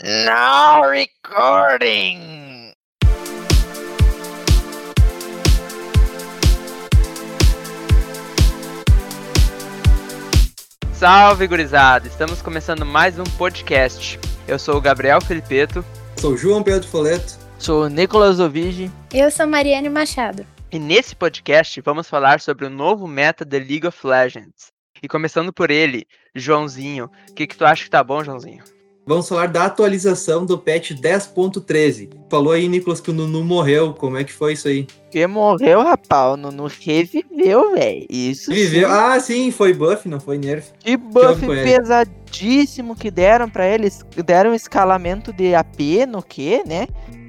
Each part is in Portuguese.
Now recording! Salve, gurizada! Estamos começando mais um podcast. Eu sou o Gabriel Felipeto. Sou o João Pedro Foleto. Sou o Nicolas Ovigi. Eu sou Mariane Machado. E nesse podcast vamos falar sobre o novo meta de League of Legends. E começando por ele, Joãozinho. O que, que tu acha que tá bom, Joãozinho? Vamos falar da atualização do patch 10.13. Falou aí, Nicolas, que o Nunu morreu. Como é que foi isso aí? Que morreu, rapaz. O Nunu reviveu, velho. Isso Viveu. Sim. Ah, sim, foi buff, não foi nerf. Que buff pesadíssimo que deram para eles. Deram escalamento de AP no que, né?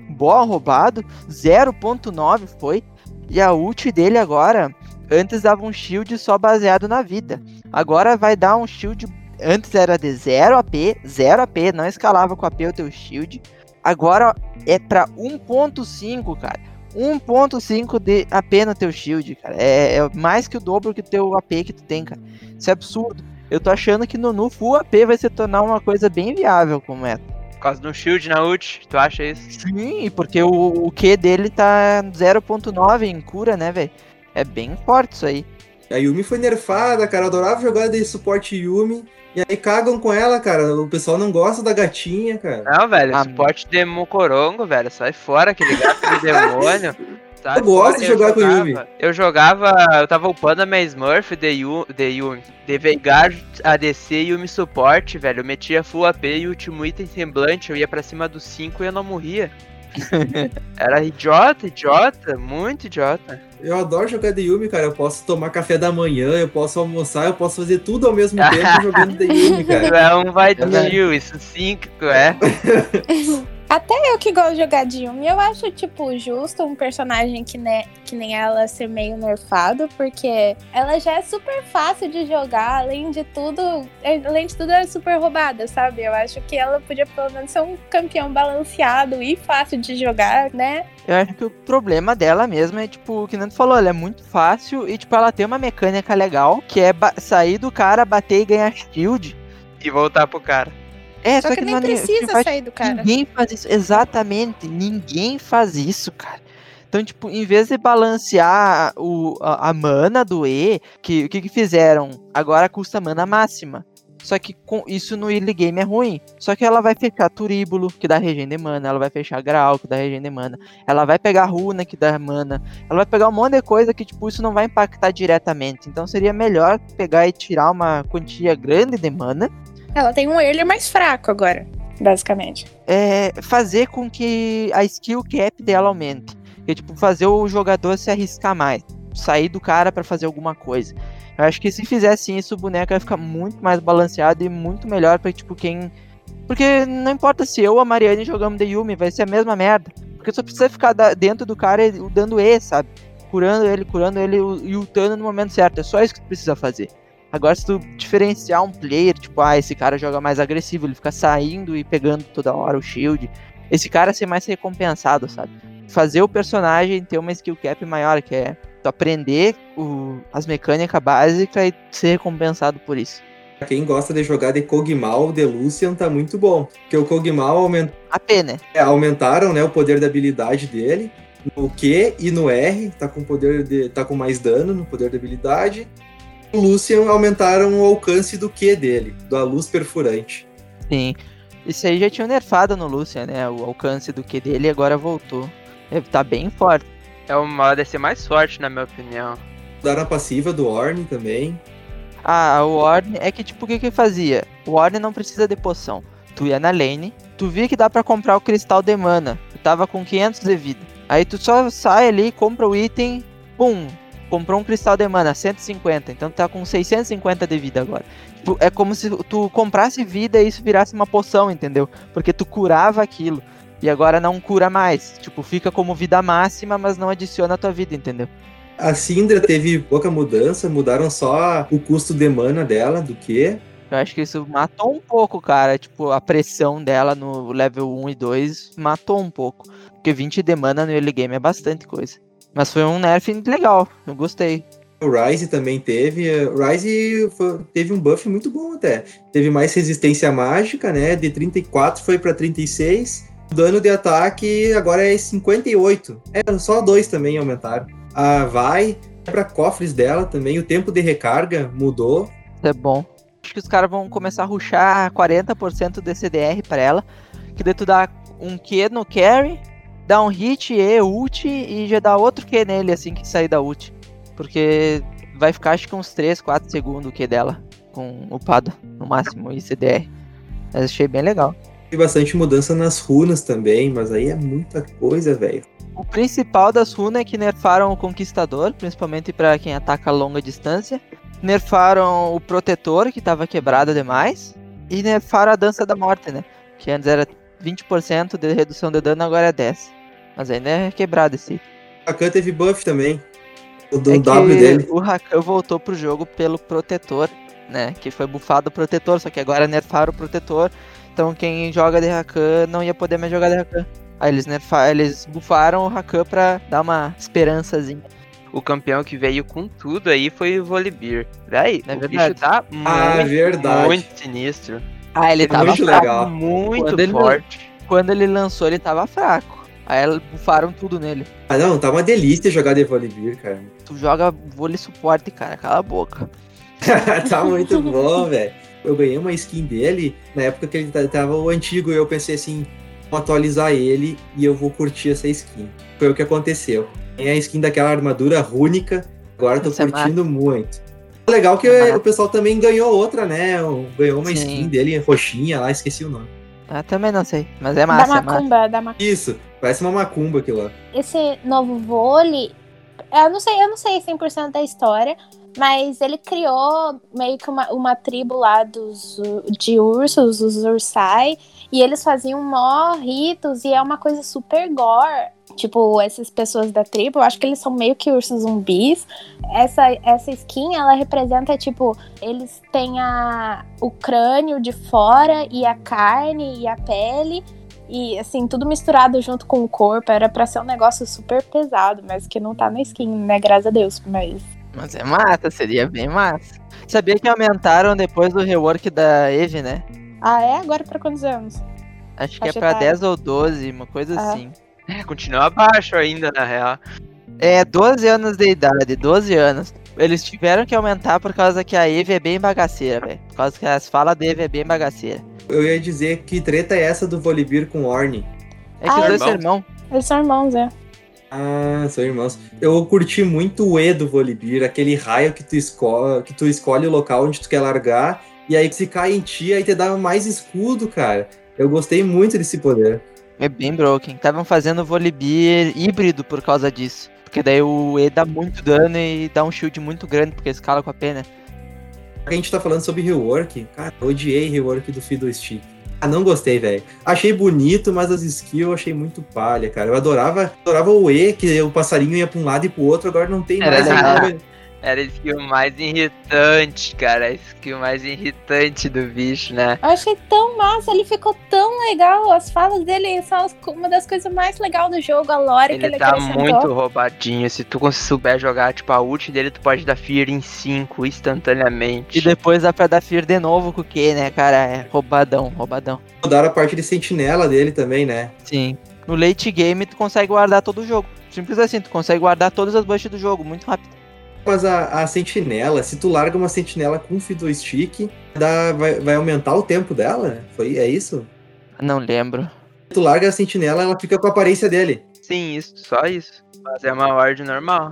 Boa roubado. 0.9 foi. E a ult dele agora, antes dava um shield só baseado na vida. Agora vai dar um shield Antes era de 0 AP, 0 AP, não escalava com AP o teu shield. Agora é pra 1.5, cara. 1.5 de AP no teu shield, cara. É, é, mais que o dobro que o teu AP que tu tem, cara. Isso é absurdo. Eu tô achando que no, no Full AP vai se tornar uma coisa bem viável como é. Por causa do shield na ult, tu acha isso? Sim, porque o, o Q dele tá 0.9 em cura, né, velho? É bem forte isso aí. A Yumi foi nerfada, cara. Eu adorava jogar de suporte Yumi. E aí cagam com ela, cara. O pessoal não gosta da gatinha, cara. Não, velho, ah, suporte de Mocorongo, velho. Sai fora aquele gato de demônio. Sai eu gosto de jogar com o Yumi. Eu jogava, eu tava upando a minha Smurf de, Yu, de Yumi, de Veigar, ADC e Yumi suporte, velho. Eu metia full AP e último item semblante, eu ia pra cima dos 5 e eu não morria. Era idiota, idiota, muito idiota. Eu adoro jogar de Yumi, cara. Eu posso tomar café da manhã, eu posso almoçar, eu posso fazer tudo ao mesmo tempo jogando de Yumi, cara. Tu é um vadio, isso sim que tu é. Até eu que gosto de jogar de Yumi, eu acho, tipo, justo um personagem que, ne que nem ela ser meio nerfado, porque ela já é super fácil de jogar, além de tudo, além de tudo, ela é super roubada, sabe? Eu acho que ela podia pelo menos ser um campeão balanceado e fácil de jogar, né? Eu acho que o problema dela mesmo é, tipo, o que Nando falou, ela é muito fácil e, tipo, ela tem uma mecânica legal, que é sair do cara, bater e ganhar shield. E voltar pro cara. É, só, só que, que, nem precisa faz, sair do cara. Ninguém faz isso. Exatamente. Ninguém faz isso, cara. Então, tipo, em vez de balancear o, a, a mana do E, que, o que, que fizeram? Agora custa mana máxima. Só que com isso no early game é ruim. Só que ela vai fechar Turíbulo, que dá regen de mana. Ela vai fechar Graal, que dá regen de mana. Ela vai pegar Runa, que dá mana. Ela vai pegar um monte de coisa que, tipo, isso não vai impactar diretamente. Então seria melhor pegar e tirar uma quantia grande de mana ela tem um early mais fraco agora, basicamente. É fazer com que a skill cap dela aumente. Que, tipo, fazer o jogador se arriscar mais. Sair do cara para fazer alguma coisa. Eu acho que se fizesse isso, o boneco ia ficar muito mais balanceado e muito melhor para tipo, quem. Porque não importa se eu ou a Mariane jogamos de Yumi, vai ser a mesma merda. Porque só precisa ficar dentro do cara dando E, sabe? Curando ele, curando ele e ultando no momento certo. É só isso que tu precisa fazer. Agora, se tu diferenciar um player, tipo, ah, esse cara joga mais agressivo, ele fica saindo e pegando toda hora o shield, esse cara ser mais recompensado, sabe? Fazer o personagem ter uma skill cap maior, que é tu aprender o, as mecânicas básicas e ser recompensado por isso. Quem gosta de jogar de Kog'Maw, de Lucian, tá muito bom. Porque o Kog'Maw aumenta... A pena. É, aumentaram né, o poder da habilidade dele. No Q e no R, tá com poder de. tá com mais dano no poder da habilidade o Lucian aumentaram o alcance do Q dele, da luz perfurante. Sim. Isso aí já tinha nerfado no Lucian, né? O alcance do Q dele agora voltou. Ele tá bem forte. É uma DC mais forte, na minha opinião. Mudaram a passiva do Orne também. Ah, o Orne é que tipo o que que fazia? O Orne não precisa de poção. Tu ia na lane, tu via que dá para comprar o cristal de mana. Tu tava com 500 de vida. Aí tu só sai ali, compra o item, pum, comprou um cristal de mana, 150, então tá com 650 de vida agora. Tipo, é como se tu comprasse vida e isso virasse uma poção, entendeu? Porque tu curava aquilo. E agora não cura mais. Tipo, fica como vida máxima, mas não adiciona a tua vida, entendeu? A Syndra teve pouca mudança, mudaram só o custo de mana dela, do que. Eu acho que isso matou um pouco, cara. Tipo, a pressão dela no level 1 e 2 matou um pouco. Porque 20 de mana no early game é bastante coisa. Mas foi um nerf legal, eu gostei. O Ryze também teve. O Ryze foi- teve um buff muito bom até. Teve mais resistência mágica, né? De 34 foi pra 36. Dano de ataque agora é 58. É, só dois também aumentaram. A vai para cofres dela também. O tempo de recarga mudou. É bom. Acho que os caras vão começar a ruxar 40% de CDR pra ela. Que daí tu dá um Q no carry, dá um hit, E, ult e já dá outro Q nele assim que sair da ult. Porque vai ficar acho que uns 3, 4 segundos o Q dela. Com upado no máximo e CDR. Mas achei bem legal. Bastante mudança nas runas também, mas aí é muita coisa, velho. O principal das runas é que nerfaram o Conquistador, principalmente pra quem ataca a longa distância. Nerfaram o Protetor, que tava quebrado demais. E nerfaram a Dança da Morte, né? Que antes era 20% de redução de dano, agora é 10%. Mas ainda é quebrado esse. A Khan teve buff também. O do É W dele. o Rakan voltou pro jogo pelo Protetor, né? Que foi bufado o Protetor, só que agora nerfaram o Protetor. Então quem joga de Rakan não ia poder mais jogar de Rakan. Aí eles, nerfa... eles bufaram o Rakan pra dar uma esperançazinha. O campeão que veio com tudo aí foi o Volibear. Daí, É o verdade. bicho tá muito, Ah, verdade. muito sinistro. Ah, ele É tava muito fraco. legal. Muito Quando ele- forte. Quando ele lançou, ele tava fraco. Aí eles bufaram tudo nele. Ah, não, tá uma delícia jogar de Volibear, cara. Tu joga vôlei suporte, cara. Cala a boca. tá muito bom, velho. Eu ganhei uma skin dele na época que ele ta- tava o antigo e eu pensei assim, vou atualizar ele e eu vou curtir essa skin. Foi o que aconteceu. Tem a skin daquela armadura rúnica, agora eu tô Isso é curtindo muito. Legal que É o pessoal também ganhou outra, né? Ganhou uma Sim. skin dele roxinha lá, esqueci o nome. Ah, também não sei. Mas é da massa, é massa. macumba, da macumba. Isso, parece uma macumba aquilo lá. Esse novo vôlei, eu não sei, eu não sei 100% da história, mas ele criou meio que uma, uma tribo lá dos de ursos, os ursai, e eles faziam mó ritos e é uma coisa super gore. Tipo, essas pessoas da tribo, eu acho que eles são meio que ursos zumbis. Essa, essa skin, ela representa, tipo, eles têm a, o crânio de fora e a carne e a pele. E assim, tudo misturado junto com o corpo. Era pra ser um negócio super pesado, mas que não tá na skin, né? Graças a Deus. Mas. Mas é massa, seria bem massa. Sabia que aumentaram depois do rework da Eve, né? Ah, é? Agora pra quantos anos? Acho que é pra etária. 10 ou 12, uma coisa Ah. assim. É, continua abaixo ainda, na real. É, 12 anos de idade, 12 anos. Eles tiveram que aumentar por causa que a Eve é bem bagaceira, velho. Por causa que as falas da Eve é bem bagaceira. Eu ia dizer que treta é essa do Volibear com Orne. É que Ah, os dois irmão. são irmãos. Eles são irmãos, é. Ah, são irmãos. Eu curti muito o E do Volibear, aquele raio que tu, esco que tu escolhe o local onde tu quer largar, e aí se cai em ti, aí te dá mais escudo, cara. Eu gostei muito desse poder. É bem broken. Estavam fazendo Volibear híbrido por causa disso. Porque daí o E dá muito dano e dá um shield muito grande, porque escala com a pena. A gente tá falando sobre rework, cara, eu odiei rework do Fiddle Stick. Ah, não gostei, velho. Achei bonito, mas as skills eu achei muito palha, cara. Eu adorava, adorava o E, que o passarinho ia pra um lado e pro outro, agora não tem Era mais. legal. Era a skill mais irritante, cara. A skill mais irritante do bicho, né? Eu achei tão massa, ele ficou tão legal. As falas dele são uma das coisas mais legais do jogo, a lore que Ele ele tá acrescentou. muito roubadinho. Se tu souber jogar, tipo, a ult dele, tu pode dar fear em 5 instantaneamente. E depois dá pra dar Fear de novo com o Q, né, cara? É roubadão, roubadão. Mudaram a parte de sentinela dele também, né? Sim. No late game tu consegue guardar todo o jogo. Simples assim, tu consegue guardar todas as bushes do jogo, muito rápido. Mas a, a sentinela, se tu larga uma sentinela com Fiddle Stick, dá, vai, vai aumentar o tempo dela? Foi, é isso? Não lembro. Se tu larga a sentinela, ela fica com a aparência dele. Sim, isso, só isso. Mas é uma ward normal.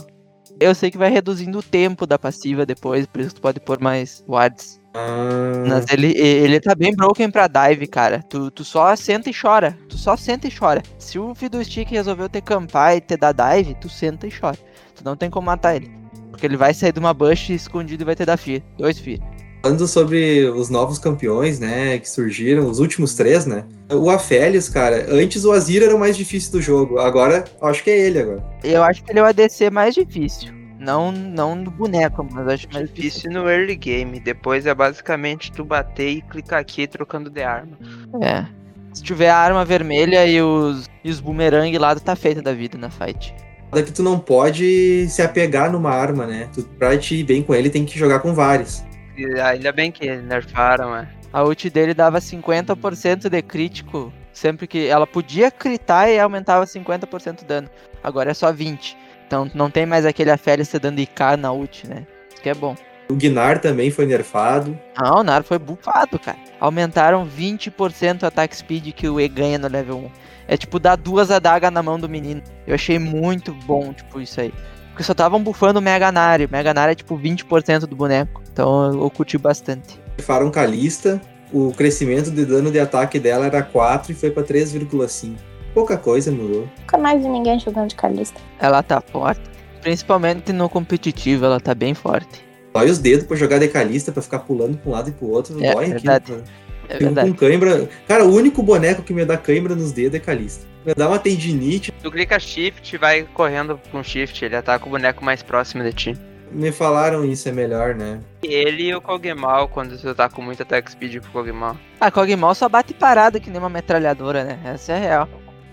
Eu sei que vai reduzindo o tempo da passiva depois, por isso tu pode pôr mais wards. Ah, Mas ele, ele tá bem broken pra dive, cara. Tu, tu só senta e chora. Tu só senta e chora. Se o Fiddlestick resolveu te campar e te dar dive, tu senta e chora. Tu não tem como matar ele. Porque ele vai sair de uma bush escondido e vai te dar fear. Dois fear. Falando sobre os novos campeões, né, que surgiram, os últimos três, né? O Aphelios, cara, antes o Azir era o mais difícil do jogo, agora acho que é ele agora. Eu acho que ele é o ADC mais difícil. Não, não no boneco, mas acho mais difícil. Difícil no early game. Depois é basicamente tu bater e clicar aqui trocando de arma. É. Se tiver a arma vermelha e os, e os boomerang lá, tu tá feito da vida na fight. É que tu não pode se apegar numa arma, né? Tu, pra te ir bem com ele, tem que jogar com vários. E ainda bem que nerfaram, é. A ult dele dava 50% de crítico. Sempre que ela podia critar e aumentava 50% de dano. Agora é só 20%. Então não tem mais aquele Afélice dando IK na ult, né? Isso que é bom. O Gnar também foi nerfado. Não, o Nar foi bufado, cara. Aumentaram 20% o ataque speed que o E ganha no level 1. É tipo dar duas adagas na mão do menino. Eu achei muito bom, tipo, isso aí. Porque só estavam bufando o Mega Nari. O Mega Nari é tipo 20% do boneco. Então eu curti bastante. Nerfaram Kalista. O crescimento de dano de ataque dela era 4 e foi pra 3,5. Pouca coisa mudou. Nunca mais vi ninguém jogando de Calista. Ela tá forte. Principalmente no competitivo, ela tá bem forte. Dói os dedos pra jogar de Kalista, pra ficar pulando pra um lado e pro outro. É, Dói verdade. aquilo. É Fico verdade. com cãibra. Cara, o único boneco que me dá cãibra nos dedos é Kalista. Me dá uma tendinite. Tu clica shift e vai correndo com shift, ele ataca o boneco mais próximo de ti. Me falaram isso é melhor, né? Ele e o Kog'Maw, quando tu tá com muito attack speed com o Kog'Maw. A Kog'Maw só bate parado que nem uma metralhadora, né? Essa é real.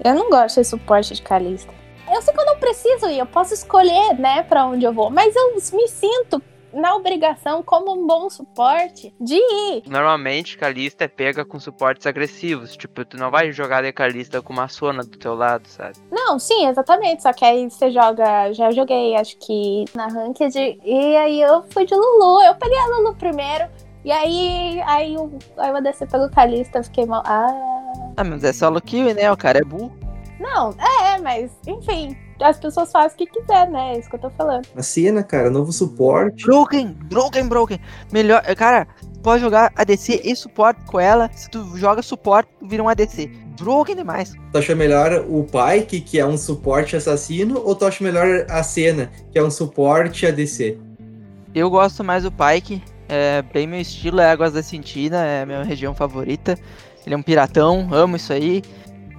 Eu não gosto de suporte de Calista. Eu sei que eu não preciso ir, eu posso escolher, né, pra onde eu vou. Mas eu me sinto na obrigação, como um bom suporte, de ir. Normalmente, Kalista é pega com suportes agressivos. Tipo, tu não vai jogar de Kalista com uma Sona do teu lado, sabe? Não, sim, exatamente. Só que aí você joga. Já joguei, acho que na Ranked. E aí eu fui de Lulu. Eu peguei a Lulu primeiro. E aí, aí, eu, aí eu desci pelo Calista, eu fiquei mal. Ah. Ah, mas é solo kill, né? O cara é burro. Não, é, mas, enfim. As pessoas fazem o que quiser, né? É isso que eu tô falando. A cena, cara, novo suporte. Broken, broken, broken. Melhor, cara, pode jogar ADC e suporte com ela. Se tu joga suporte, tu vira um ADC. Broken demais. Tu acha melhor o Pyke, que é um suporte assassino, ou tu acha melhor a cena, que é um suporte ADC? Eu gosto mais do Pyke. É bem meu estilo, é Águas da Cintina, é a minha região favorita. Ele é um piratão, amo isso aí.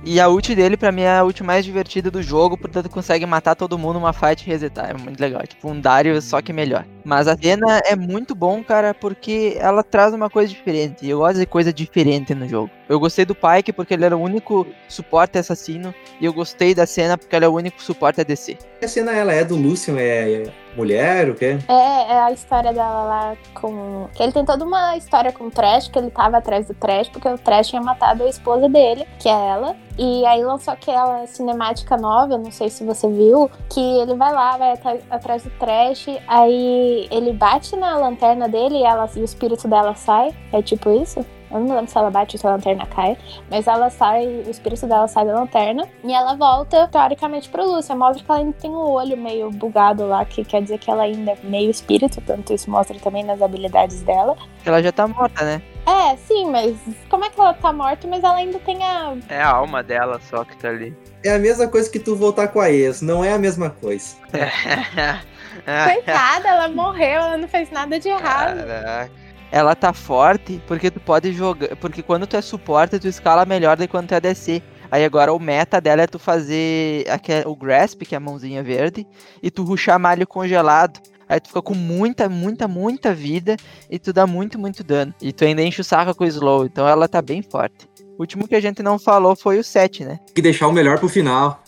E a ult dele, pra mim, é a ult mais divertida do jogo, portanto consegue matar todo mundo numa fight e resetar. É muito legal, é tipo um Dario, só que melhor. Mas a Dena é muito bom, cara, porque ela traz uma coisa diferente. E eu gosto de coisa diferente no jogo. Eu gostei do Pyke porque ele era o único suporte assassino. E eu gostei da cena porque ele é o único suporte ADC. A cena, ela é do Lucian, é mulher, o quê? É, é a história dela lá com. Que ele tem toda uma história com o Trash, que ele tava atrás do Trash, porque o Trash tinha matado a esposa dele, que é ela. E aí lançou aquela cinemática nova, não sei se você viu, que ele vai lá, vai atrás do Trash, aí ele bate na lanterna dele e, ela, e o espírito dela sai. É tipo isso? Eu não lembro se ela bate ou se a lanterna cai. Mas ela sai, o espírito dela sai da lanterna. E ela volta, teoricamente, pro Lúcia. Mostra que ela ainda tem o olho meio bugado lá, que quer dizer que ela ainda é meio espírito. Tanto isso mostra também nas habilidades dela. Ela já tá morta, né? É, sim, mas como é que ela tá morta, mas ela ainda tem a. É a alma dela só que tá ali. É a mesma coisa que tu voltar com a ex, não é a mesma coisa. Coitada, ela morreu, ela não fez nada de errado. Caraca. Ela tá forte porque tu pode jogar. Porque quando tu é suporte, tu escala melhor do que quando tu é ADC. Aí agora o meta dela é tu fazer aque- o Grasp, que é a mãozinha verde, e tu ruxar malho congelado. Aí tu fica com muita, muita, muita vida e tu dá muito, muito dano. E tu ainda enche o saco com o slow. Então ela tá bem forte. O último que a gente não falou foi o 7, né? Tem que deixar o melhor pro final.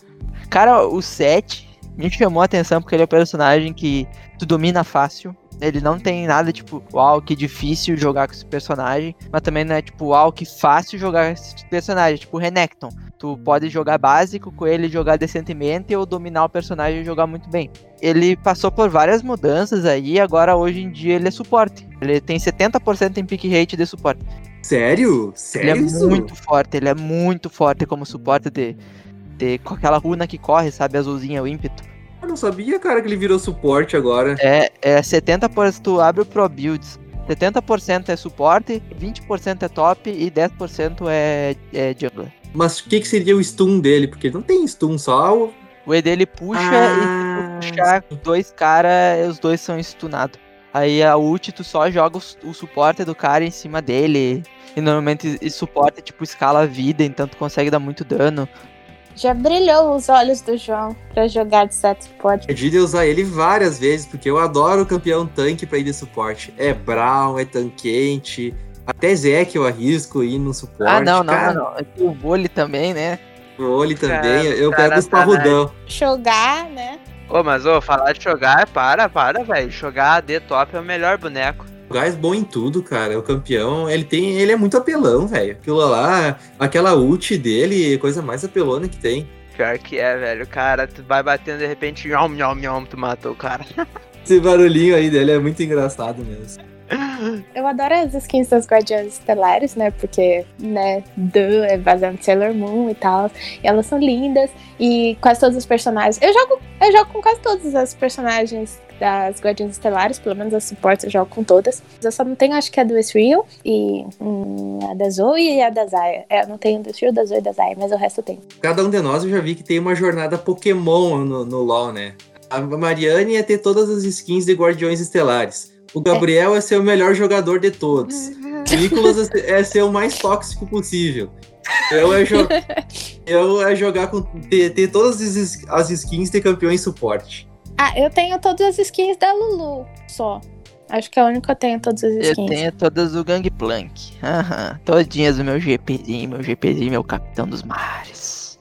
Cara, o 7 me chamou a atenção porque ele é um personagem que tu domina fácil. Ele não tem nada tipo, uau, que difícil jogar com esse personagem. Mas também não é tipo, uau, que fácil jogar com esse personagem. Tipo, Renekton. Tu pode jogar básico com ele, jogar decentemente ou dominar o personagem e jogar muito bem. Ele passou por várias mudanças aí, agora hoje em dia ele é suporte. Ele tem 70% em pick rate de suporte. Sério? Ele Sério é isso? muito forte, ele é muito forte como suporte de, de com aquela runa que corre, sabe, azulzinha, o ímpeto. Eu não sabia, cara, que ele virou suporte agora. É, é 70% tu abre o Pro Builds. 70% é suporte, 20% é top e 10% é, é jungler. Mas o que, que seria o stun dele? Porque não tem stun, só o... O E dele puxa Ah, e se tu puxar dois caras, os dois são stunados. Aí a ult tu só joga o, o suporte do cara em cima dele. E normalmente e suporte tipo escala a vida, então tu consegue dar muito dano. Já brilhou os olhos do João pra jogar de set suporte. Perdi de usar ele várias vezes, porque eu adoro o campeão tanque pra ir de suporte. É Brown, é tanquente, até Zé que eu arrisco ir no suporte. ah, não, não, cara. não, não. O vôlei também, né? Vôlei também, Cara, eu cara pego os tá parrudão. Jogar, né? Ô, mas ô, falar de jogar, para, para, velho. Jogar AD top é o melhor boneco. O Gás bom em tudo, cara. É o campeão, ele tem. Ele é muito apelão, velho. Aquilo lá, aquela ult dele, é coisa mais apelona que tem. Pior que é, velho. Cara, tu vai batendo de repente, nhom, nhom, nhom, tu matou o cara. Esse barulhinho aí dele é muito engraçado mesmo. Eu adoro as skins das Guardiãs Estelares, né? Porque, né, duh, é baseado em Sailor Moon e tal. E elas são lindas. E quase todos os personagens. Eu jogo, eu jogo com quase todos os personagens das Guardiãs Estelares, pelo menos as suportes eu jogo com todas. Eu só não tenho, acho que a do Ezreal e hum, a da Zoe e a da Zaya. É, eu não tenho do Ezreal, da Zoe e da Zaya, mas o resto eu tenho. Cada um de nós eu já vi que tem uma jornada Pokémon no, no LoL, né? A Mariane ia ter todas as skins de Guardiões Estelares. O Gabriel é ser o melhor jogador de todos. O Nicolas é ser o mais tóxico possível. Eu é, jo eu é jogar com. ter, ter todas as, as skins de campeão em suporte. Ah, eu tenho todas as skins da Lulu, só. Acho que é a única que eu tenho todas as Eu skins. tenho todas do Gangplank. Aham. Todinhas do meu GPzinho, meu GPzinho, meu capitão dos mares.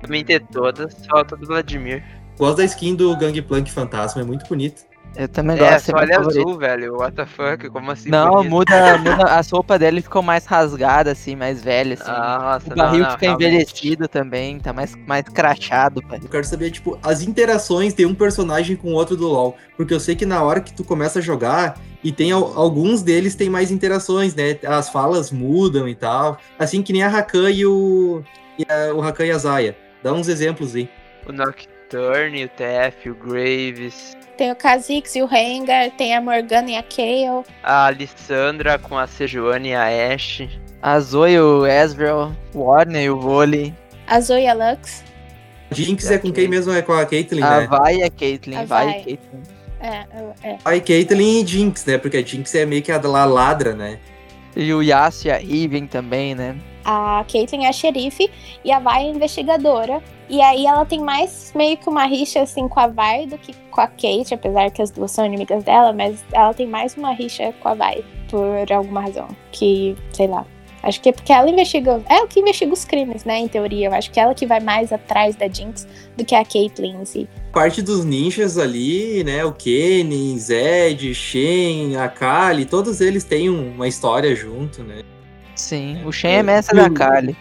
Também ter todas, falta do Vladimir. Gosto da skin do Gangplank Fantasma, é muito bonito. Eu também É, gosto. só é meu olha favorito. azul, velho. What the fuck? Como assim? Não, bonito? muda, muda. A sopa dele ficou mais rasgada, assim, mais velha, assim. Ah, nossa, o barril não, não, fica realmente. envelhecido também, tá mais, mais crachado, pai. Eu quero saber, tipo, as interações de um personagem com o outro do LoL. Porque eu sei que na hora que tu começa a jogar, e tem al- alguns deles tem mais interações, né? As falas mudam e tal. Assim que nem a Rakan e o. E a- o Rakan e a Zaya. Dá uns exemplos aí. O Nocturne, o TF, o Graves, Tem o Kha'Zix e o Rengar, tem a Morgana e a Kayle. a Alissandra com a Sejuani e a Ashe. A Zoe, o Ezreal, o Warner e o Vôlei. A Zoe e a Lux. Jinx é com quem mesmo? É com a Caitlyn, A né? Vai e a Caitlyn. A Vai e Vi. Caitlyn. É, é. Vai Caitlyn e Jinx, né? Porque a Jinx é meio que a la- ladra, né? E o Yasuo e a Riven também, né? A Caitlyn é a xerife e a Vi é a investigadora. E aí ela tem mais meio que uma rixa assim com a Vi do que com a Kate, apesar que as duas são inimigas dela, mas ela tem mais uma rixa com a Vi, por alguma razão. Que, sei lá. Acho que é porque ela investiga. É o que investiga os crimes, né? Em teoria. Eu acho que ela que vai mais atrás da Jinx do que a em si. Parte dos ninjas ali, né? O Kenny, Zed, Shen, a Kali, todos eles têm um- uma história junto, né? Sim, o Shen é mestre da Kali.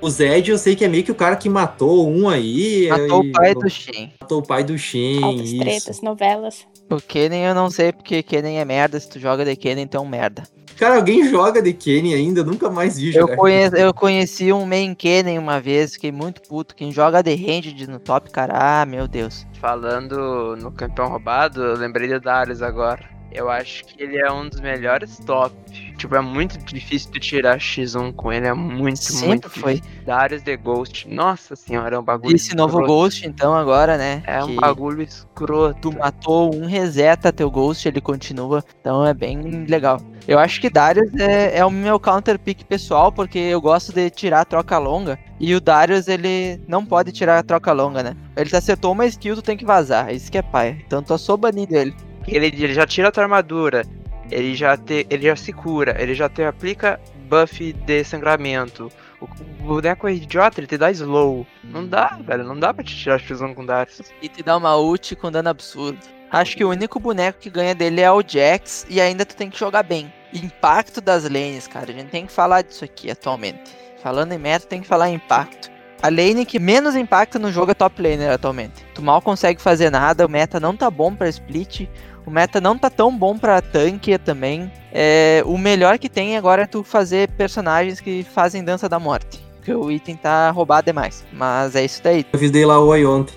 O Zed eu sei que é meio que o cara que matou um aí. Matou e- o pai do Shen. Matou o pai do Shen. Altas isso. tretas, novelas. O Kennen eu não sei porque Kennen é merda. Se tu joga de Kennen, então merda. Cara, alguém joga de Kenny ainda? Eu nunca mais vi Eu, jogar. conhe- eu conheci um main Kennen uma vez, fiquei muito puto. Quem joga de ranged no top, cara, ah, meu Deus. Falando no campeão roubado, eu lembrei de Darius agora. Eu acho que ele é um dos melhores top. Tipo, é muito difícil de tirar X1 com ele. É muito, muito Sempre foi. difícil. Darius The Ghost. Nossa senhora, é um bagulho. Esse novo escroto. Ghost, então, agora, né? É um bagulho escroto. Tu matou um, reseta teu Ghost, ele continua. Então é bem legal. Eu acho que Darius é, é o meu counter pick pessoal, porque eu gosto de tirar a troca longa. E o Darius, ele não pode tirar a troca longa, né? Ele acertou uma skill, tu tem que vazar. Isso que é pai. Então tu sou banido ele. Ele, ele já tira a tua armadura. Ele já, te, ele já se cura. Ele já te aplica buff de sangramento. O, boneco é idiota, ele te dá slow. Não dá, velho. Não dá pra te tirar X1 com Darius. E te dá uma ult com dano absurdo. Acho que o único boneco que ganha dele é o Jax. E ainda tu tem que jogar bem. Impacto das lanes, cara. A gente tem que falar disso aqui atualmente. Falando em meta, tem que falar em impacto. A lane que menos impacta no jogo é top laner atualmente. Tu mal consegue fazer nada, o meta não tá bom pra split. O meta não tá tão bom pra tanque também. É, o melhor que tem agora é tu fazer personagens que fazem dança da morte. Porque o item tá roubado demais. Mas é isso daí. Eu dei lá o Oi ontem.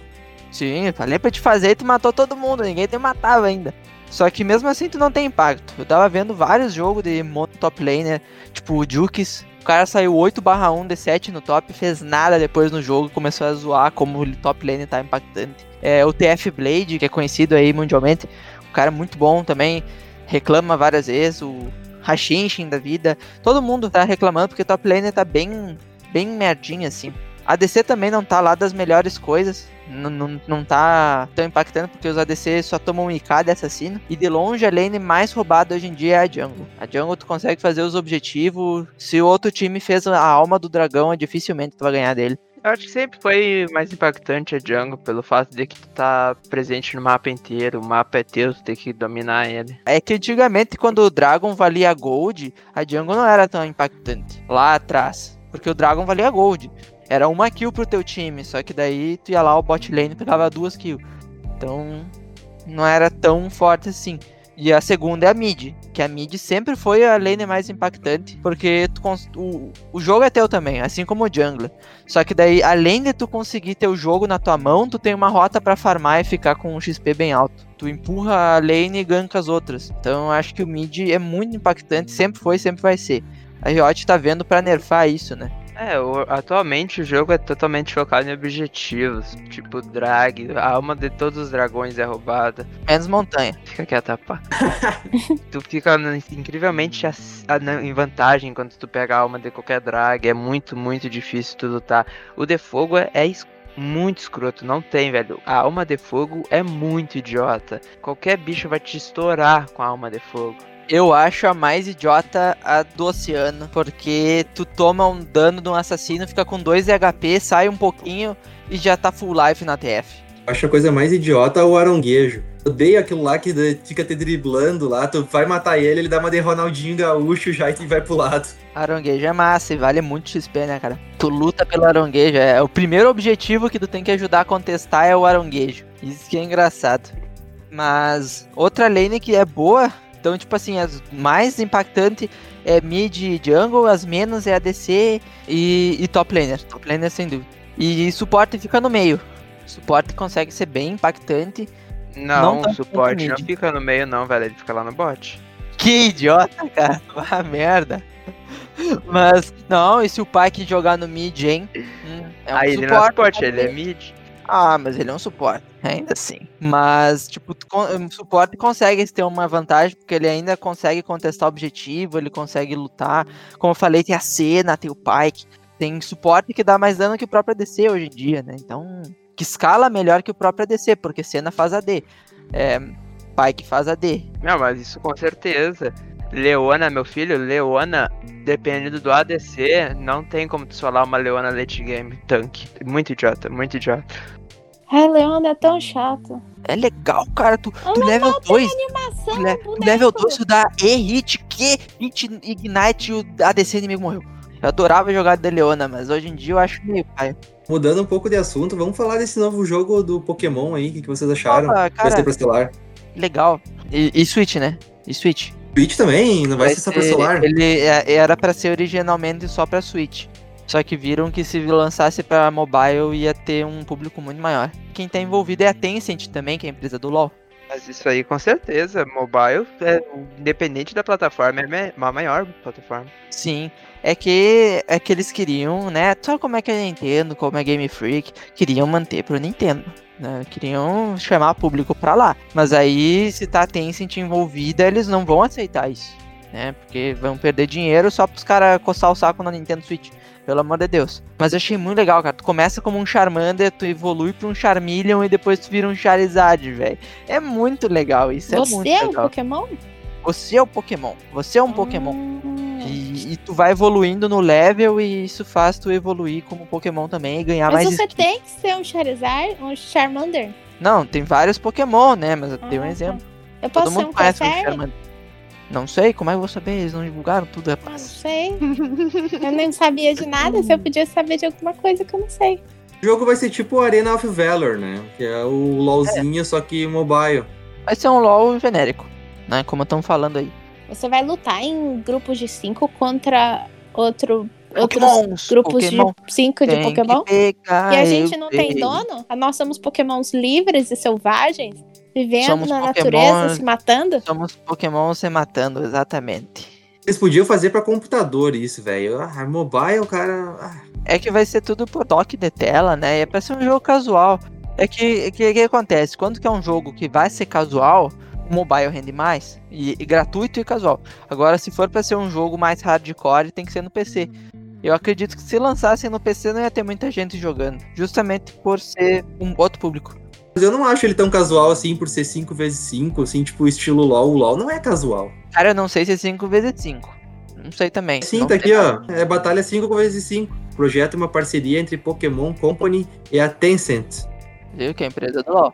Sim, falei pra te fazer e tu matou todo mundo, ninguém te matava ainda. Só que mesmo assim tu não tem impacto. Eu tava vendo vários jogos de mono top laner, tipo o Jukes. O cara saiu 8 barra 1 D7 no top, fez nada depois no jogo, começou a zoar como o top laner tá impactante. É, o TF Blade, que é conhecido aí mundialmente, um cara muito bom também, reclama várias vezes, o Hashinshin da vida. Todo mundo tá reclamando porque top laner tá bem, bem merdinha assim. A ADC também não tá lá das melhores coisas. Não, não, não tá tão impactando porque os ADC só tomam um IK de assassino. E de longe a lane mais roubada hoje em dia é a jungle. A jungle tu consegue fazer os objetivos. Se o outro time fez a alma do dragão, dificilmente tu vai ganhar dele. Eu acho que sempre foi mais impactante a jungle pelo fato de que tu tá presente no mapa inteiro, o mapa é teu, tu tem que dominar ele. É que antigamente, quando o Dragon valia Gold, a jungle não era tão impactante. Lá atrás. Porque o Dragon valia Gold. Era uma kill pro teu time, só que daí tu ia lá, o bot lane pegava duas kills. Então, não era tão forte assim. E a segunda é a mid, que a mid sempre foi a lane mais impactante, porque tu o, o jogo é teu também, assim como o jungler. Só que daí, além de tu conseguir ter o jogo na tua mão, tu tem uma rota pra farmar e ficar com um XP bem alto. Tu empurra a lane e ganha com as outras. Então acho que o mid é muito impactante, sempre foi, sempre vai ser. A Riot tá vendo pra nerfar isso, né? É, o- atualmente o jogo é totalmente focado em objetivos, tipo drag, a alma de todos os dragões é roubada. Menos montanha. Fica quieta, pá. tu fica incrivelmente a- na- em vantagem quando tu pega a alma de qualquer drag, é muito, muito difícil tu lutar. O de fogo é, é muito escroto, não tem, velho. A alma de fogo é muito idiota. Qualquer bicho vai te estourar com a alma de fogo. Eu acho a mais idiota a do oceano, porque tu toma um dano de um assassino, fica com 2 HP, sai um pouquinho e já tá full life na TF. Acho a coisa mais idiota o aronguejo. Odeio aquilo lá que fica te driblando lá, tu vai matar ele, ele dá uma de Ronaldinho gaúcho já e vai pro lado. Aronguejo é massa e vale muito XP, né, cara? Tu luta pelo aronguejo, é o primeiro objetivo que tu tem que ajudar a contestar é o aronguejo. Isso que é engraçado. Mas outra lane que é boa, então tipo assim, as mais impactante é mid e jungle, as menos é ADC e, e top laner. Top laner sem dúvida. E suporte fica no meio. Suporte consegue ser bem impactante. Não, Não o tanto suporte não fica no meio não, velho, ele fica lá no bot. Que idiota, cara. Ah, merda. Mas, não, e se o Pike jogar no mid, hein? Hum, é um Aí ele não é suporte, né? ele é mid. Ah, mas ele é um suporte, ainda assim. Mas, tipo, um suporte consegue ter uma vantagem, porque ele ainda consegue contestar o objetivo, ele consegue lutar. Como eu falei, tem a Cena, tem o Pike. Tem suporte que dá mais dano que o próprio ADC hoje em dia, né? Então, que escala melhor que o próprio ADC, porque Cena faz AD. É, Pike faz AD. Não, mas isso com certeza. Leona, meu filho, Leona, dependendo do ADC, não tem como tu falar uma Leona late game tanque. Muito idiota, muito idiota. Ai, Leona é tão chato. É legal, cara. Tu, tu level 2, Animação, Tu, le- level 2, tu dá E-hit, Q, hit, ignite e o ADC inimigo morreu. Eu adorava jogar de Leona, mas hoje em dia eu acho meio pai. Mudando um pouco de assunto, vamos falar desse novo jogo do Pokémon aí, o que, que vocês acharam? Vai cara, ser pra celular. legal. E, e Switch, né? E Switch. Switch também, não vai, ser só pra celular? Ele é- era pra ser originalmente só pra Switch. Só que viram que se lançasse pra mobile ia ter um público muito maior. Quem tá envolvido é a Tencent também, que é a empresa do LoL. Mas isso aí com certeza, mobile, é, independente da plataforma, é a maior plataforma. Sim, é que é que eles queriam, né? Sabe como é que é a Nintendo, como é Game Freak, queriam manter pro Nintendo. Né? Queriam chamar público pra lá. Mas aí, se tá Tencent envolvida, eles não vão aceitar isso. Né? Porque vão perder dinheiro só pros caras coçar o saco na Nintendo Switch. Pelo amor de Deus. Mas eu achei muito legal, cara. Tu começa como um Charmander, tu evolui pra um Charmeleon e depois tu vira um Charizard, velho. É muito legal isso. É muito Você é um legal. Pokémon? Você é o Pokémon. Você é um Pokémon. E, e tu vai evoluindo no level e isso faz tu evoluir como Pokémon também e ganhar Mas mais você skin. tem que ser um Charizard, um Charmander. Não, tem vários Pokémon, né? Mas eu dei um Ah, tá. exemplo. Eu posso Todo ser mundo um conhece o Clefairy? Charmander. Não sei, como é que eu vou saber? Eles não divulgaram tudo, Ah, não rapaz. sei. eu nem sabia de nada. Se eu podia saber de alguma coisa que eu não sei. O jogo vai ser tipo Arena of Valor, né? Que é o LOLzinho, só que mobile. Vai ser um LoL genérico, né? Como estão falando aí. Você vai lutar em grupos de cinco contra outro, outros grupos Pokémon. de cinco de Pokémon. pegar, E a gente não tem dono? Nós somos Pokémons livres e selvagens, vivendo Somos na Pokémons- natureza, se matando? Somos Pokémon se matando, exatamente. Eles podiam fazer pra computador isso, velho. Ah, mobile, cara. ah, É que vai ser tudo por toque de tela, né? E é pra ser um jogo casual. É que o que, que acontece? Quando que é um jogo que vai ser casual, o mobile rende mais. E, e gratuito e casual. Agora, se for pra ser um jogo mais hardcore, tem que ser no PC. Eu acredito que se lançassem no PC não ia ter muita gente jogando. Justamente por ser um outro público. Mas eu não acho ele tão casual assim por ser 5x5, assim, tipo estilo LOL. O LOL não é casual. Cara, eu não sei se é 5 vezes 5 Não sei também. Sim, não tá aqui, ó. É batalha 5x5. O projeto é uma parceria entre Pokémon Company e a Tencent. Viu? Que é a empresa do LoL.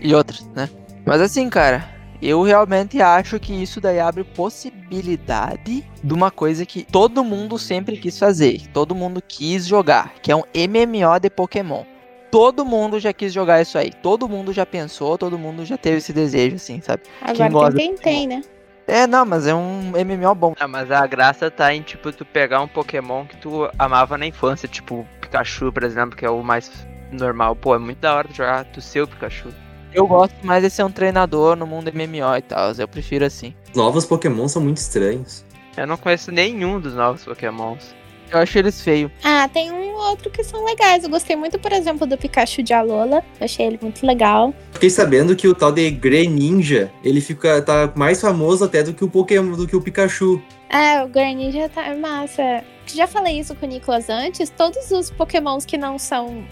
E outras, né? Mas assim, cara, eu realmente acho que isso daí abre possibilidade de uma coisa que todo mundo sempre quis fazer, todo mundo quis jogar, que é um MMO de Pokémon. Todo mundo já quis jogar isso aí. Todo mundo já pensou, todo mundo já teve esse desejo, assim, sabe? Agora gosta tem quem tem, né? É, não, mas é um MMO bom. Ah, mas a graça tá em, tipo, tu pegar um Pokémon que tu amava na infância, tipo Pikachu, por exemplo, que é o mais normal. Pô, é muito da hora tu jogar tu seu Pikachu. Eu gosto mais de ser um treinador no mundo MMO e tal. Eu prefiro assim. Os novos Pokémon são muito estranhos. Eu não conheço nenhum dos novos Pokémons. Eu acho eles feios. Ah, tem um outro que são legais. Eu gostei muito, por exemplo, do Pikachu de Alola. Eu achei ele muito legal. Fiquei sabendo que o tal de Greninja, ele fica tá mais famoso até do que o Pokémon, do que o Pikachu. É, o Greninja tá é massa. Já falei isso com o Nicolas antes. Todos os Pokémons que não são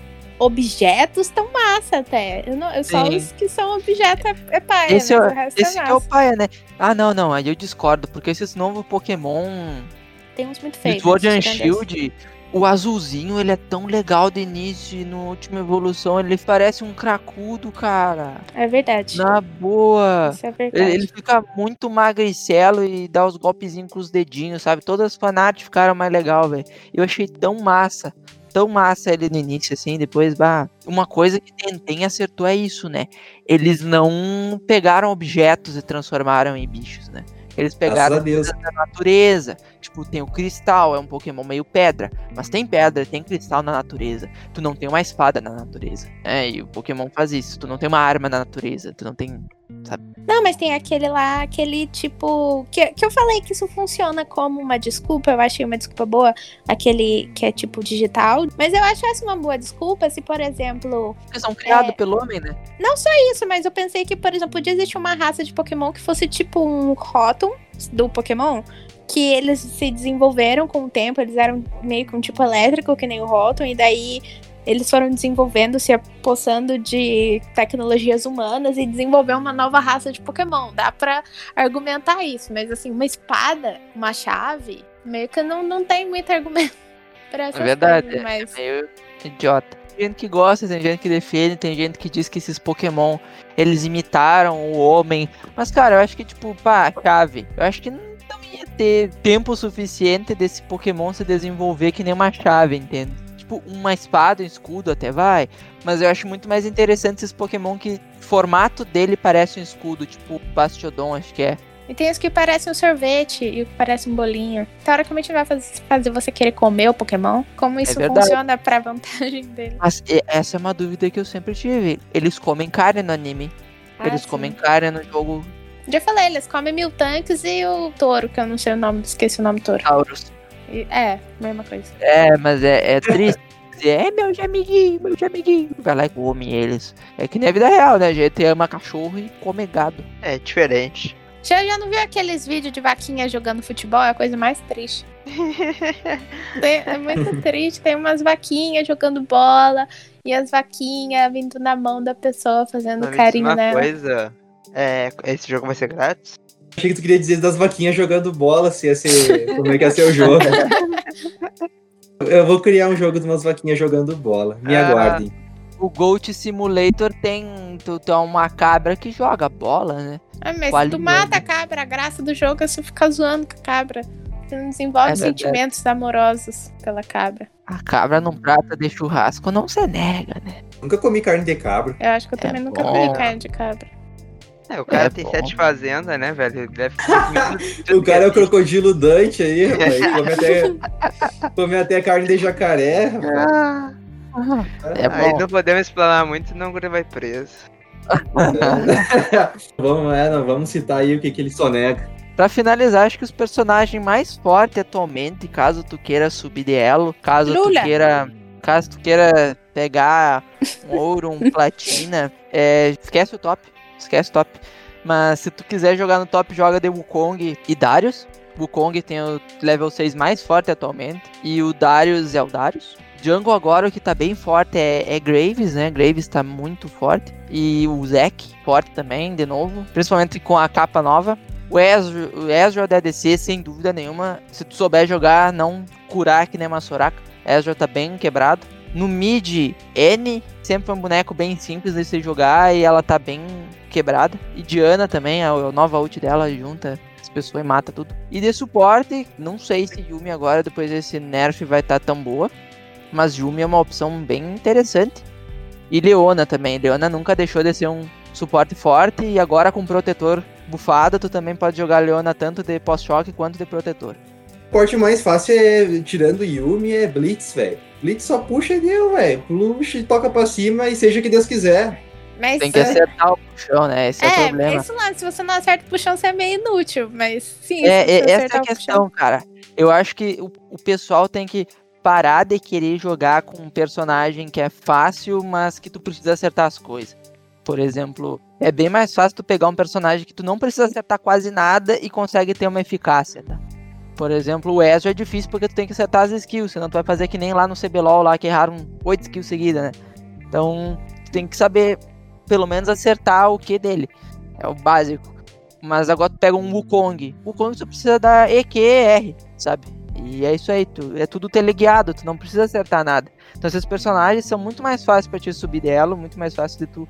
objetos estão massa até. Eu não, eu só Sim. os que são objetos é, é paia, Esse, mas é, o resto esse é é o massa. pai, né? Ah, não, não. Aí eu discordo, porque esses novos Pokémon Tem uns muito feios. Sword and esse. Shield, o azulzinho, ele é tão legal de início e no última evolução ele parece um cracudo, cara. É verdade. Na boa. Isso é verdade. Ele, ele fica muito magricelo e dá os golpezinhos com os dedinhos, sabe? Todas as fanarts ficaram mais legal, velho. Eu achei tão massa. Tão massa ele no início, assim, depois, bah. Uma coisa que Tentem acertou é isso, né? Eles não pegaram objetos e transformaram em bichos, né? Eles pegaram da natureza. Tipo, tem o cristal, é um Pokémon meio pedra. Mas tem pedra, tem cristal na natureza. Tu não tem uma espada na natureza. É, e o Pokémon faz isso. Tu não tem uma arma na natureza. Tu não tem. Não, mas tem aquele lá, aquele tipo. Que, que eu falei que isso funciona como uma desculpa, eu achei uma desculpa boa, aquele que é tipo digital. Mas eu acho essa uma boa desculpa se, por exemplo. Eles são criados É. pelo homem, né? Não só isso, mas eu pensei que, por exemplo, podia existir uma raça de Pokémon que fosse tipo um Rotom do Pokémon. Que eles se desenvolveram com o tempo, eles eram meio que um tipo elétrico, que nem o Rotom, e daí eles foram desenvolvendo, se apossando de tecnologias humanas e desenvolver uma nova raça de Pokémon. Dá pra argumentar isso, mas assim, uma espada, uma chave, meio que não, não tem muito argumento pra essas É verdade. coisas, mas... É meio idiota. Tem gente que gosta, tem gente que defende, tem gente que diz que esses Pokémon eles imitaram o homem. Mas, cara, eu acho que, tipo, pá, chave. Eu acho que não ia ter tempo suficiente desse Pokémon se desenvolver que nem uma chave, entende? Tipo, uma espada, um escudo até vai. Mas eu acho muito mais interessante esses Pokémon que o formato dele parece um escudo, tipo Bastiodon, acho que é. E tem os que parecem um sorvete e o que parece um bolinho. Teoricamente vai faz- fazer você querer comer o Pokémon. Como isso verdade. funciona pra vantagem dele. Mas essa é uma dúvida que eu sempre tive. Eles comem carne no anime. Eles Ah, sim. comem carne no jogo Já falei, eles comem mil tanques e o touro, que eu não sei o nome, esqueci o nome do touro. Taurus. É, mesma coisa. É, mas é, é triste. dizer, É meu amiguinho, meu amiguinho. Vai lá e come eles. É que nem a vida real, né? A gente ama cachorro e come gado. É diferente. Já, já não viu aqueles vídeos de vaquinha jogando futebol? É a coisa mais triste. Tem- é muito triste. Tem umas vaquinhas jogando bola e as vaquinhas vindo na mão da pessoa fazendo diz carinho uma nela. coisa. É, esse jogo vai ser grátis? Achei que tu queria dizer das vaquinhas jogando bola, se ia ser. Como é que ia ser o jogo. Eu vou criar um jogo de umas vaquinhas jogando bola. Me Ah. aguardem. O Goat Simulator tem, tu, tu é uma cabra que joga bola, né? Ah, mas Qual tu mata a cabra, a graça do jogo é você ficar zoando com a cabra. Você não desenvolve É sentimentos amorosos pela cabra. A cabra num prato de churrasco não se nega, né? Nunca comi carne de cabra. Eu acho que eu É também nunca bom. comi carne de cabra. É, o cara É tem bom. sete fazendas, né, velho? Ele Deve O cara é o crocodilo Dante aí, rapaz. Come até, come até carne de jacaré, rapaz. É Aí não podemos explanar muito, senão o guri vai preso. vamos, é, não, vamos citar aí o que, que ele sonega. Pra finalizar, acho que os personagens mais fortes atualmente, caso tu queira subir de elo, caso Lula. tu queira. Caso tu queira pegar um ouro, um platina, é, esquece o top. Esquece top. Mas se tu quiser jogar no top, joga de Wukong e Darius. Wukong tem o level 6 mais forte atualmente. E o Darius é o Darius. Jungle agora o que tá bem forte é, é Graves, né? Graves tá muito forte. E o Zack, forte também, de novo. Principalmente com a capa nova. O Ezreal, o Ezreal da ADC, sem dúvida nenhuma. Se tu souber jogar, não curar que nem uma Soraka. Ezra tá bem quebrado. No mid, N, sempre um boneco bem simples de se jogar e ela tá bem quebrada. E Diana também, a, a nova ult dela junta as pessoas e mata tudo. E de suporte, não sei se Yumi agora, depois desse nerf, vai estar tá tão boa. Mas Yumi é uma opção bem interessante. E Leona também. Leona nunca deixou de ser um suporte forte e agora com protetor bufado, tu também pode jogar Leona tanto de pós-choque quanto de protetor. O porte mais fácil é, tirando Yumi, é Blitz, velho. Blitz só puxa e deu, velho. E toca pra cima e seja o que Deus quiser. Mas Tem que acertar o puxão, né? Esse é, o é, problema. esse lance, se você não acerta o puxão, você é meio inútil, mas sim. É, é essa é a o questão, puxão- cara. Eu acho que o, o pessoal tem que parar de querer jogar com um personagem que é fácil, mas que tu precisa acertar as coisas. Por exemplo, é bem mais fácil tu pegar um personagem que tu não precisa acertar quase nada e consegue ter uma eficácia, tá? Por exemplo, o Ezra é difícil porque tu tem que acertar as skills, senão tu vai fazer que nem lá no CBLOL lá que erraram 8 skills seguidas, né? Então, tu tem que saber pelo menos acertar o que dele. É o básico. Mas agora tu pega um Wukong. Wukong tu precisa dar EQR, sabe? E é isso aí, tu, é tudo teleguiado, tu não precisa acertar nada. Então esses personagens são muito mais fáceis pra te subir dela, muito mais fácil de tu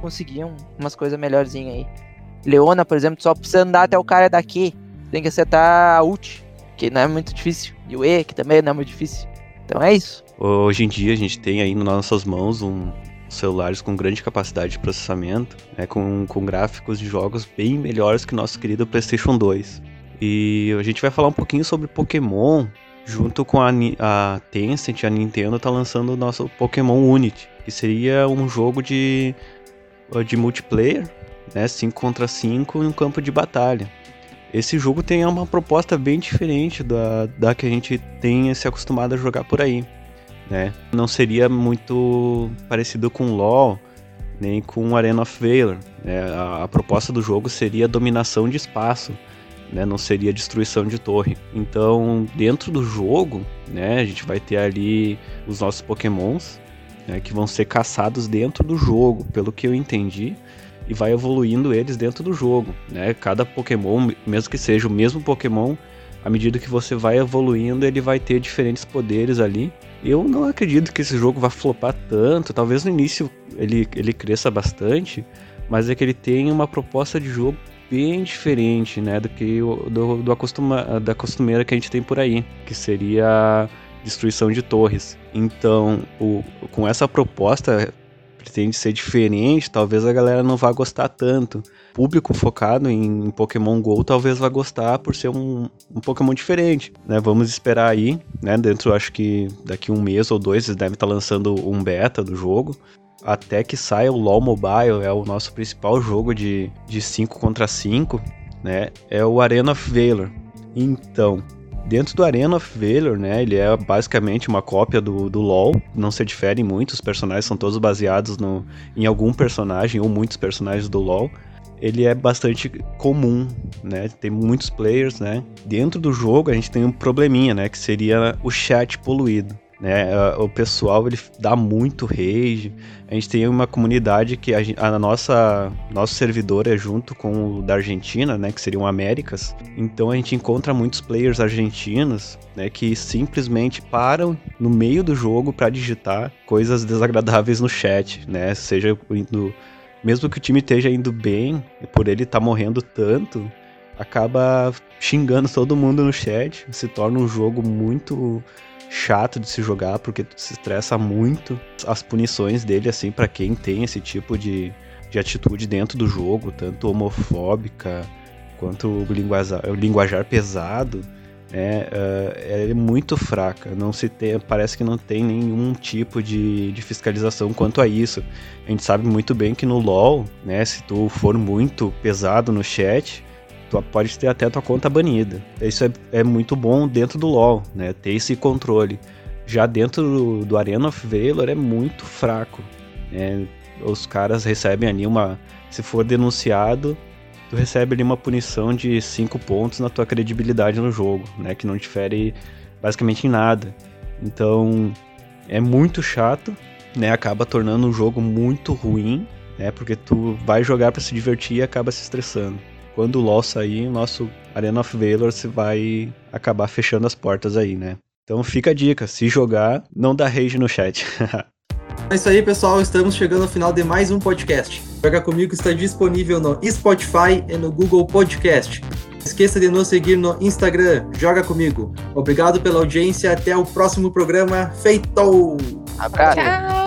conseguir um- umas coisas melhorzinhas aí. Leona, por exemplo, tu só precisa andar até o cara daqui. Tem que acertar a ult, que não é muito difícil. E o E, que também não é muito difícil. Então é isso. Hoje em dia a gente tem aí nas nossas mãos um celulares com grande capacidade de processamento, né, com, com gráficos de jogos bem melhores que o nosso querido PlayStation 2. E a gente vai falar um pouquinho sobre Pokémon, junto com a, a Tencent, a Nintendo tá lançando o nosso Pokémon Unity, que seria um jogo de, de multiplayer, né, 5 contra 5 em um campo de batalha. Esse jogo tem uma proposta bem diferente da, da que a gente tem se acostumado a jogar por aí né? Não seria muito parecido com LoL, nem com Arena of Valor. Né? A, a proposta do jogo seria dominação de espaço, né? Não seria destruição de torre. Então, dentro do jogo, né? A gente vai ter ali os nossos Pokémons, né? Que vão ser caçados dentro do jogo, pelo que eu entendi. E vai evoluindo eles dentro do jogo, né? Cada Pokémon, mesmo que seja o mesmo Pokémon, à medida que você vai evoluindo, ele vai ter diferentes poderes ali. Eu não acredito que esse jogo vá flopar tanto. Talvez no início ele, ele cresça bastante, mas é que ele tem uma proposta de jogo bem diferente, né, do que do, do acostuma, da costumeira que a gente tem por aí, que seria destruição de torres. Então, o, com essa proposta pretende ser diferente, talvez a galera não vá gostar tanto. Público focado em Pokémon GO talvez vá gostar por ser um, um Pokémon diferente, né? Vamos esperar aí, né? Dentro, acho que daqui um mês ou dois, eles devem estar lançando um beta do jogo. Até que saia o LoL Mobile, é o nosso principal jogo de, de 5 contra 5, né? É o Arena of Valor. Então, Dentro do Arena of Valor, né, ele é basicamente uma cópia do, do LoL, não se difere muito, os personagens são todos baseados no, em algum personagem ou muitos personagens do LoL. Ele é bastante comum, né, tem muitos players, né. Dentro do jogo a gente tem um probleminha, né, que seria o chat poluído. Né, o pessoal ele dá muito rage. A gente tem uma comunidade que a, a nossa nosso servidor é junto com o da Argentina, né, que seriam Américas. Então a gente encontra muitos players argentinos, né, que simplesmente param no meio do jogo para digitar coisas desagradáveis no chat, né, seja indo, mesmo que o time esteja indo bem, por ele estar morrendo tanto, acaba xingando todo mundo no chat, se torna um jogo muito chato de se jogar porque tu se estressa muito. As punições dele assim para quem tem esse tipo de, de atitude dentro do jogo, tanto homofóbica quanto o linguajar, o linguajar pesado, né, eh, é muito fraca. Não se tem, parece que não tem nenhum tipo de, de fiscalização quanto a isso. A gente sabe muito bem que no LoL, né, se tu for muito pesado no chat, tu pode ter até tua conta banida. Isso é, é muito bom dentro do LoL, né, ter esse controle. Já dentro do, do Arena of Valor é muito fraco. né, os caras recebem ali uma. Se for denunciado, tu recebe ali uma punição de 5 pontos na tua credibilidade no jogo, né? Que não difere basicamente em nada. Então é muito chato, né? Acaba tornando o jogo muito ruim, né? Porque tu vai jogar pra se divertir e acaba se estressando. Quando o LoL sair, o nosso Arena of Valor se vai acabar fechando as portas aí, né? Então fica a dica, se jogar, não dá rage no chat. É isso aí, pessoal. Estamos chegando ao final de mais um podcast. Joga Comigo está disponível no Spotify e no Google Podcast. Não esqueça de nos seguir no Instagram. Joga Comigo. Obrigado pela audiência. Até o próximo programa. Feito! Abraço. Tchau.